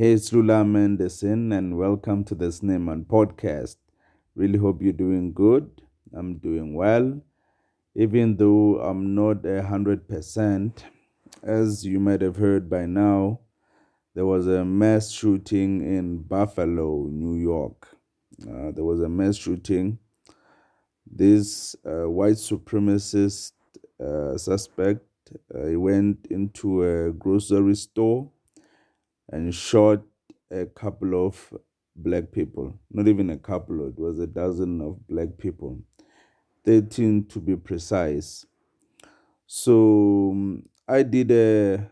Hey, it's Lula Mendesin, and welcome to the Sneeman podcast. Really hope you're doing good. I'm doing well, even though I'm not a hundred percent. As you might have heard by now, there was a mass shooting in Buffalo, New York. Uh, there was a mass shooting. This uh, white supremacist uh, suspect uh, he went into a grocery store and shot a couple of black people. Not even a couple, it was a dozen of black people, 13 to be precise. So um, I did a,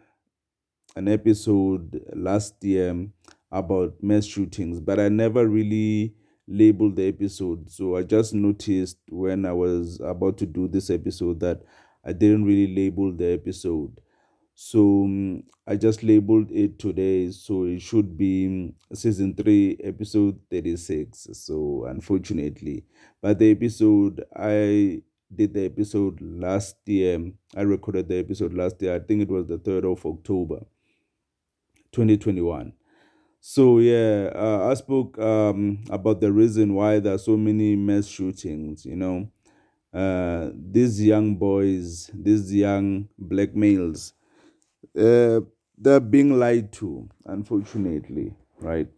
an episode last year about mass shootings, but I never really labeled the episode. So I just noticed when I was about to do this episode that I didn't really label the episode. So um, I just labeled it today. So it should be um, season 3, episode 36. So unfortunately, but the episode I did the episode last year. I recorded the episode last year. I think it was the 3rd of October 2021. So yeah, uh, I spoke um, about the reason why there are so many mass shootings. You know, uh, these young boys, these young black males, uh, they're being lied to, unfortunately, right?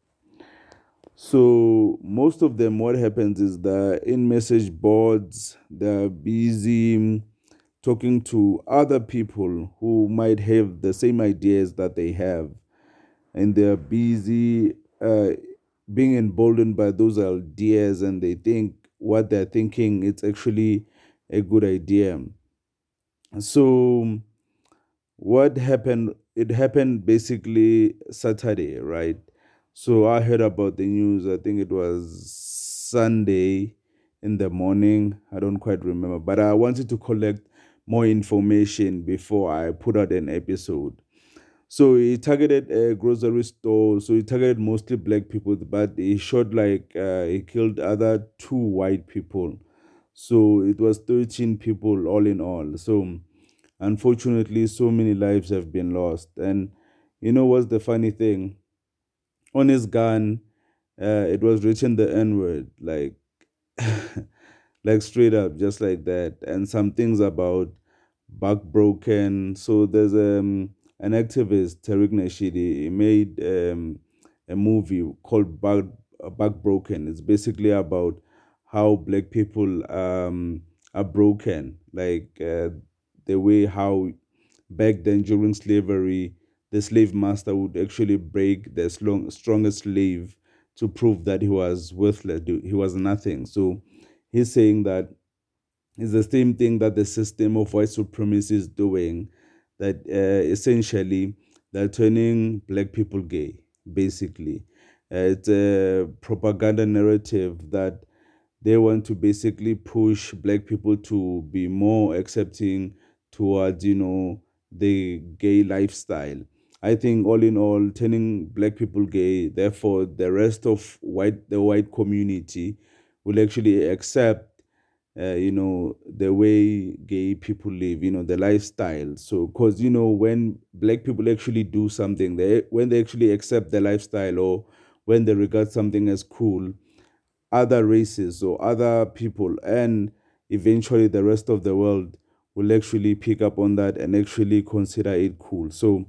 So most of them, what happens is that in message boards, they're busy talking to other people who might have the same ideas that they have, and they're busy uh, being emboldened by those ideas, and they think what they're thinking it's actually a good idea. So what happened it happened basically saturday right? So i heard about the news i think it was sunday in the morning i don't quite remember but i wanted to collect more information before i put out an episode. So he targeted a grocery store so he targeted mostly black people but he shot like uh, he killed other two white people. So it was 13 people all in all. So unfortunately so many lives have been lost. And you know what's the funny thing? On his gun uh, it was written the n word like like straight up just like that. And some things about back broken so there's um an activist Tariq Nasheed he made um, a movie called back back broken it's basically about how black people um are broken. Like uh, the way how back then during slavery the slave master would actually break the strong, strongest slave to prove that he was worthless he was nothing. So he's saying that it's the same thing that the system of white supremacy is doing that uh, essentially they're turning black people gay basically. Uh, it's a propaganda narrative that they want to basically push black people to be more accepting towards you know the gay lifestyle. I think all in all turning black people gay therefore the rest of white the white community will actually accept uh, you know the way gay people live you know the lifestyle. So because you know when black people actually do something they when they actually accept the lifestyle or when they regard something as cool other races or other people and eventually the rest of the world will actually pick up on that and actually consider it cool. So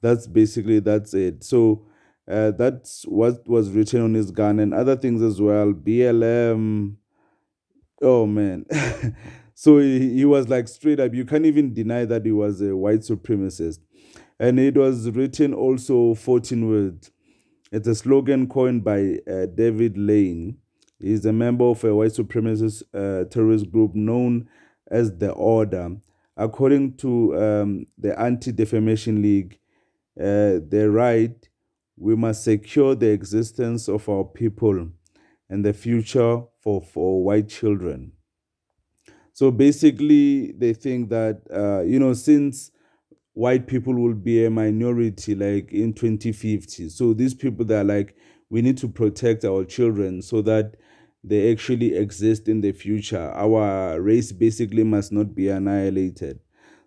that's basically that's it. So uh, that's what was written on his gun and other things as well. BLM. Oh man. so he, he was like straight up. You can't even deny that he was a white supremacist. And it was written also 14 words. It's a slogan coined by uh, David Lane. He's a member of a white supremacist uh, terrorist group known as the order. According to um, the Anti Defamation League, uh, they write, we must secure the existence of our people and the future for, for white children. So basically, they think that, uh, you know, since white people will be a minority like in 2050, so these people that are like, we need to protect our children so that they actually exist in the future. Our race basically must not be annihilated.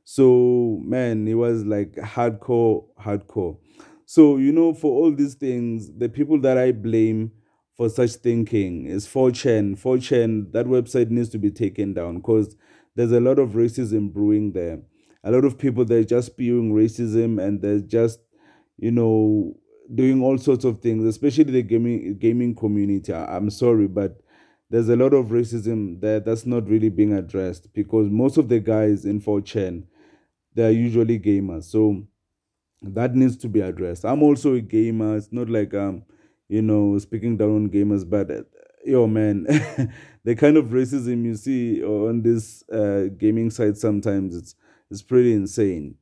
So, man, it was like hardcore, hardcore. So, you know, for all these things, the people that I blame for such thinking is 4chan. 4chan, that website needs to be taken down because there's a lot of racism brewing there. A lot of people they're just spewing racism and they're just, you know, doing all sorts of things, especially the gaming gaming community. I'm sorry, but there's a lot of racism there that's not really being addressed because most of the guys in 4chan they're usually gamers. So that needs to be addressed. I'm also a gamer. It's not like um, you know, speaking down on gamers, but uh, yo man, the kind of racism you see on this uh, gaming site sometimes it's it's pretty insane.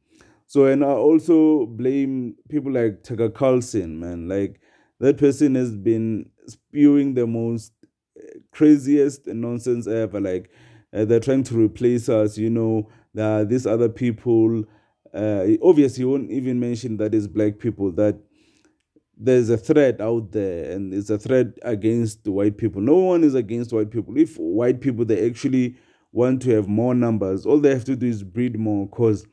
So and I also blame people like Tucker Carlson, man. Like that person has been spewing the most craziest nonsense ever. Like uh, they're trying to replace us, you know. Are these other people. Uh, obviously, he won't even mention that it's black people. That there's a threat out there, and it's a threat against white people. No one is against white people. If white people they actually want to have more numbers, all they have to do is breed more. Cause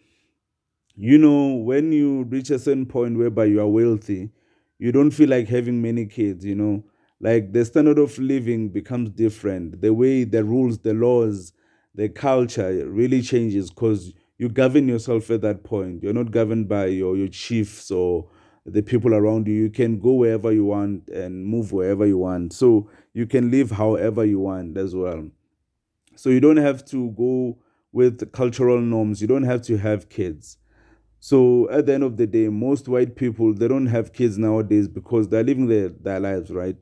you know when you reach a certain point whereby you are wealthy, you don't feel like having many kids. You know, like the standard of living becomes different. The way the rules, the laws the culture really changes because you govern yourself at that point. You're not governed by your, your chiefs or the people around you. You can go wherever you want and move wherever you want. So you can live however you want as well. So you don't have to go with cultural norms. You don't have to have kids. So at the end of the day, most white people they don't have kids nowadays because they're living their, their lives, right?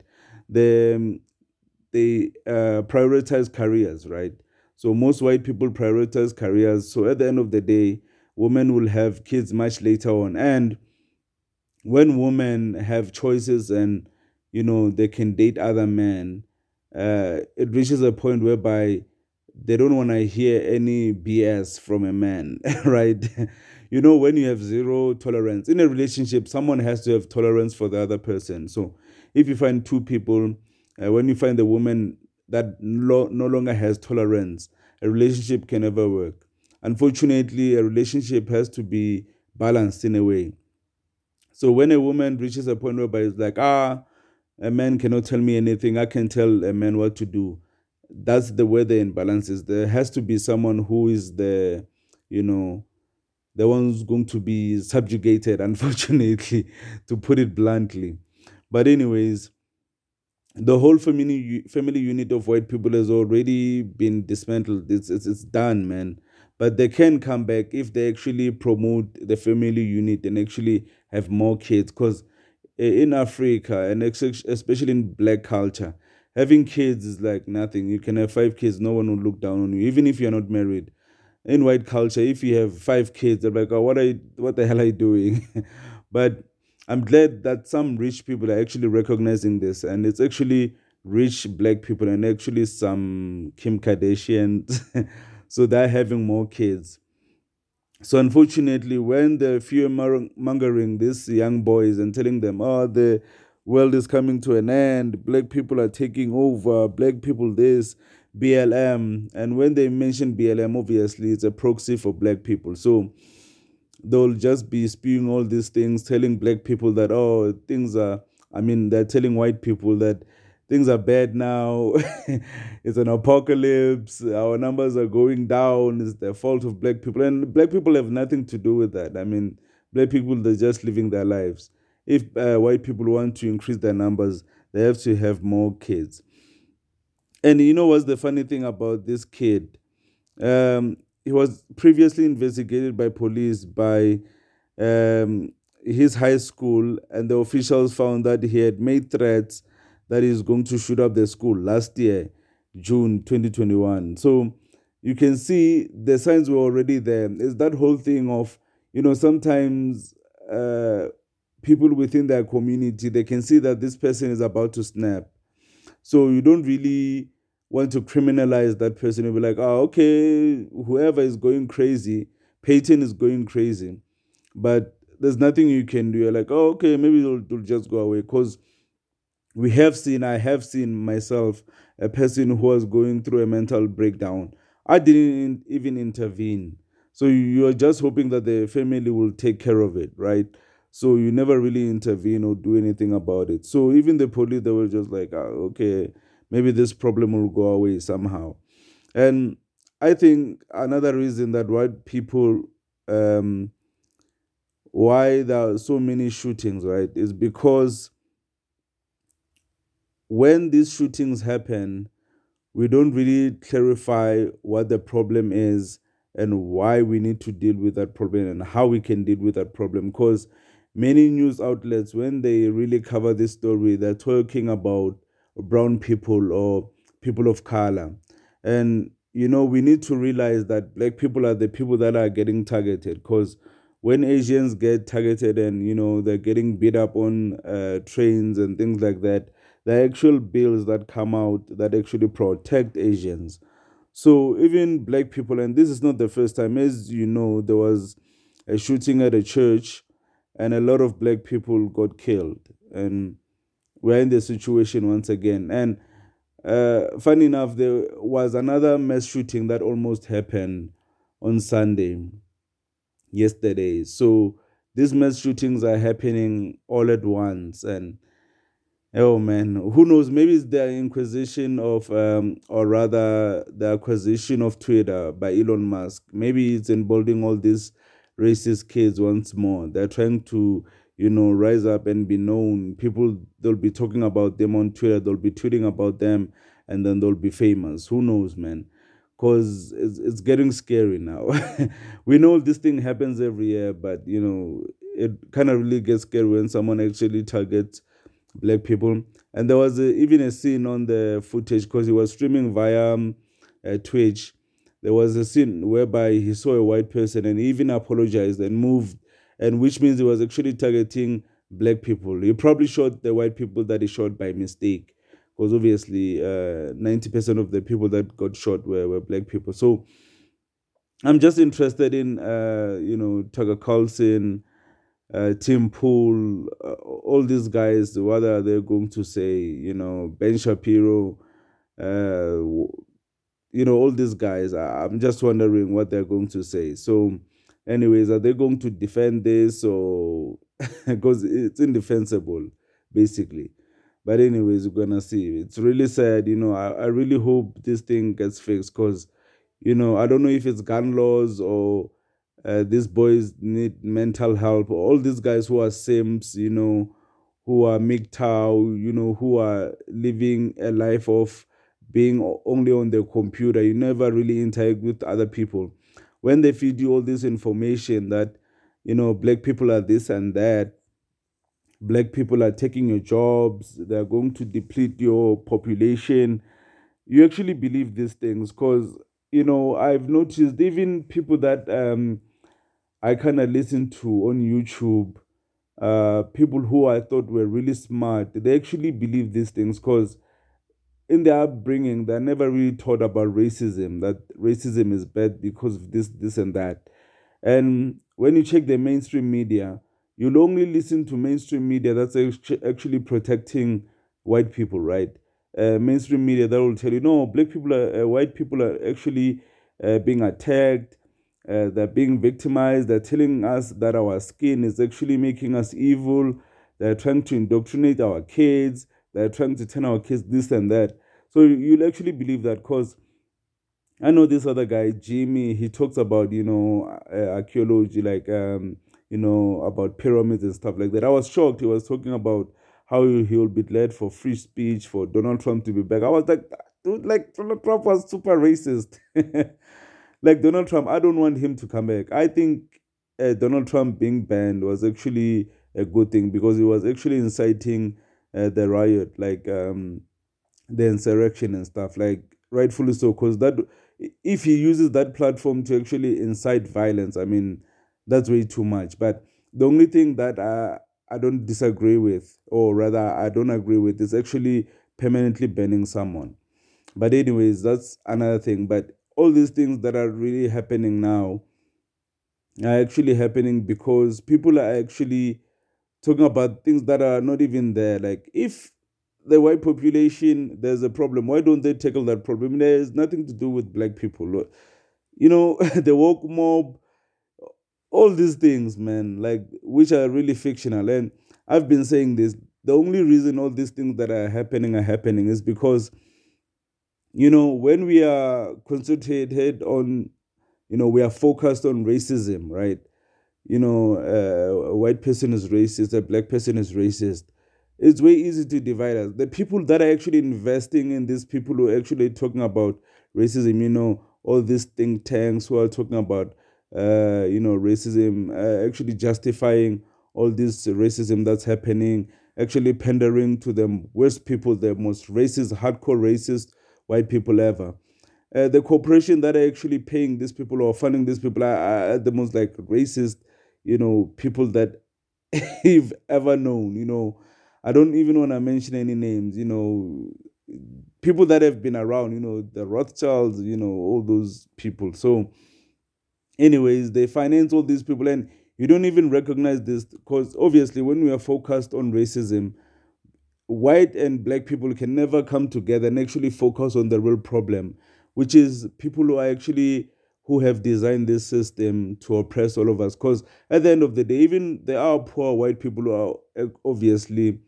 They they uh, prioritize careers, right? So most white people prioritize careers. So at the end of the day, women will have kids much later on. And when women have choices and you know they can date other men, uh, it reaches a point whereby they don't want to hear any BS from a man, right? you know, when you have zero tolerance in a relationship, someone has to have tolerance for the other person. So if you find two people, uh, when you find the woman that lo- no longer has tolerance, a relationship can never work. Unfortunately, a relationship has to be balanced in a way. So when a woman reaches a point where it's like, ah, a man cannot tell me anything, I can tell a man what to do. That's the way the imbalance is. There has to be someone who is the, you know, the one who's going to be subjugated, unfortunately, to put it bluntly. But, anyways, the whole family family unit of white people has already been dismantled. It's, it's it's done, man. But they can come back if they actually promote the family unit and actually have more kids. Because eh, in Africa and especially in black culture, having kids is like nothing. You can have five kids, no one will look down on you, even if you're not married. In white culture, if you have five kids, they're like, "Oh, what are you, what the hell are you doing?" but I'm glad that some rich people are actually recognizing this, and it's actually rich black people and actually some Kim Kardashians. so they're having more kids. So unfortunately, when the fear mongering these young boys and telling them, "Oh, the world is coming to an end. Black people are taking over. Black people this." BLM, and when they mention BLM, obviously it's a proxy for black people. So they'll just be spewing all these things, telling black people that, oh, things are, I mean, they're telling white people that things are bad now. it's an apocalypse. Our numbers are going down. It's the fault of black people. And black people have nothing to do with that. I mean, black people, they're just living their lives. If uh, white people want to increase their numbers, they have to have more kids. And you know what's the funny thing about this kid? Um, he was previously investigated by police by um, his high school, and the officials found that he had made threats that he's going to shoot up the school last year, June 2021. So you can see the signs were already there. It's that whole thing of, you know, sometimes uh, people within their community they can see that this person is about to snap. So you don't really want to criminalize that person and be like, oh, okay, whoever is going crazy, Peyton is going crazy. But there's nothing you can do. You're like, oh, okay, maybe it'll, it'll just go away. Because we have seen, I have seen myself, a person who was going through a mental breakdown. I didn't even intervene. So you're just hoping that the family will take care of it, right? So you never really intervene or do anything about it. So even the police, they were just like, oh, okay, maybe this problem will go away somehow. And I think another reason that white people, um, why there are so many shootings, right, is because when these shootings happen, we don't really clarify what the problem is and why we need to deal with that problem and how we can deal with that problem. Because many news outlets, when they really cover this story, they're talking about brown people or people of color. And, you know, we need to realize that black people are the people that are getting targeted because when Asians get targeted and, you know, they're getting beat up on uh, trains and things like that, the actual bills that come out that actually protect Asians. So even black people, and this is not the first time, as you know, there was a shooting at a church and a lot of black people got killed. And we're in the situation once again. And uh, funny enough, there was another mass shooting that almost happened on Sunday, yesterday. So these mass shootings are happening all at once. And oh man, who knows? Maybe it's the inquisition of, um, or rather, the acquisition of Twitter by Elon Musk. Maybe it's emboldening all these racist kids once more. They're trying to, you know, rise up and be known. People, they'll be talking about them on Twitter, they'll be tweeting about them, and then they'll be famous. Who knows, man? Because it's, it's getting scary now. we know this thing happens every year, but, you know, it kind of really gets scary when someone actually targets black people. And there was a, even a scene on the footage because he was streaming via um, uh, Twitch there was a scene whereby he saw a white person and even apologized and moved, and which means he was actually targeting black people. He probably shot the white people that he shot by mistake, because obviously uh, 90% of the people that got shot were, were black people. So I'm just interested in, uh, you know, Tucker Carlson, uh, Tim Pool, uh, all these guys, what are they going to say? You know, Ben Shapiro, uh, you know, all these guys, I'm just wondering what they're going to say. So, anyways, are they going to defend this or because it's indefensible, basically? But, anyways, we're gonna see. It's really sad, you know. I, I really hope this thing gets fixed because, you know, I don't know if it's gun laws or uh, these boys need mental help. All these guys who are incels, you know, who are MGTOW, you know, who are living a life of being only on the computer, you never really interact with other people. When they feed you all this information that, you know, black people are this and that, black people are taking your jobs, they're going to deplete your population, you actually believe these things. Because, you know, I've noticed even people that um, I kind of listen to on YouTube, uh, people who I thought were really smart, they actually believe these things because in their upbringing, they're never really taught about racism, that racism is bad because of this, this, and that. And when you check the mainstream media, you'll only listen to mainstream media that's actually protecting white people, right? Uh, mainstream media that will tell you, no, black people are, uh, white people are actually uh, being attacked, uh, they're being victimized, they're telling us that our skin is actually making us evil, they're trying to indoctrinate our kids they're trying to turn our kids this and that. So you'll actually believe that because I know this other guy, Jimmy, he talks about, you know, uh, archaeology, like, um, you know, about pyramids and stuff like that. I was shocked. He was talking about how he will be led for free speech, for Donald Trump to be back. I was like, dude, like, Donald Trump was super racist. like, Donald Trump, I don't want him to come back. I think uh, Donald Trump being banned was actually a good thing because he was actually inciting uh, the riot, like um, the insurrection and stuff, like rightfully so, because that if he uses that platform to actually incite violence, I mean, that's way too much. But the only thing that I I don't disagree with, or rather I don't agree with, is actually permanently banning someone. But anyways, that's another thing. But all these things that are really happening now are actually happening because people are actually talking about things that are not even there. Like if the white population there's a problem, why don't they tackle that problem? There's nothing to do with black people. You know, the woke mob, all these things, man, like which are really fictional. And I've been saying this. The only reason all these things that are happening are happening is because, you know, when we are concentrated on, you know, we are focused on racism, right? You know, uh, a white person is racist, a black person is racist. It's way easy to divide us. The people that are actually investing in these people who are actually talking about racism, you know, all these think tanks who are talking about uh, you know, racism, uh, actually justifying all this racism that's happening, actually pandering to the worst people, the most racist, hardcore racist white people ever. Uh, the corporation that are actually paying these people or funding these people are, are the most like racist, you know, people that you've ever known. You know, I don't even want to mention any names. You know, people that have been around. You know, the Rothschilds. You know, all those people. So anyways they finance all these people and you don't even recognize this because obviously when we are focused on racism white and black people can never come together and actually focus on the real problem which is people who are actually who have designed this system to oppress all of us. Because at the end of the day even there are poor white people who are eh, obviously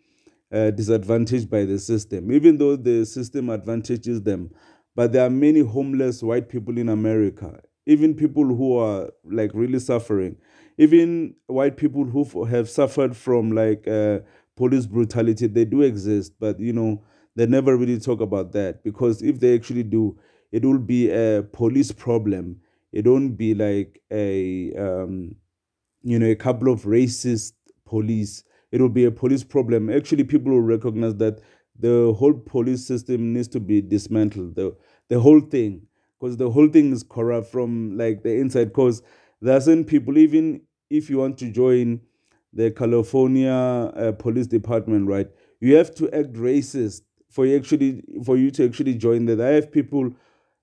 uh, disadvantaged by the system even though the system advantages them. But there are many homeless white people in america even people who are like really suffering. Even white people who have suffered from like uh, police brutality they do exist but you know they never really talk about that. Because if they actually do it will be a police problem it won't be like a um, you know a couple of racist police it will be a police problem actually people will recognize that the whole police system needs to be dismantled the the whole thing because the whole thing is corrupt from like the inside. Because there are certain people, even if you want to join the California uh, Police Department, right, you have to act racist for you actually for you to actually join that. I have people,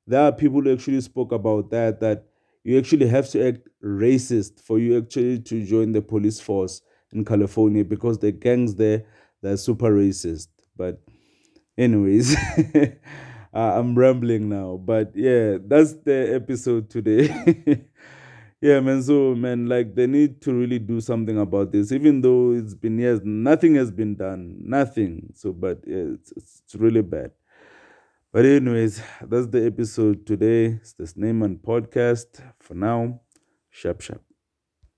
there are people who actually spoke about that that you actually have to act racist for you actually to join the police force in California because the gangs there they're super racist. But anyways. uh, I'm rambling now, but yeah, that's the episode today. yeah, man. So, man, like they need to really do something about this, even though it's been years, nothing has been done, nothing. So, but yeah, it's, it's really bad. But anyways, that's the episode today. It's the Snayman podcast. For now, sharp sharp.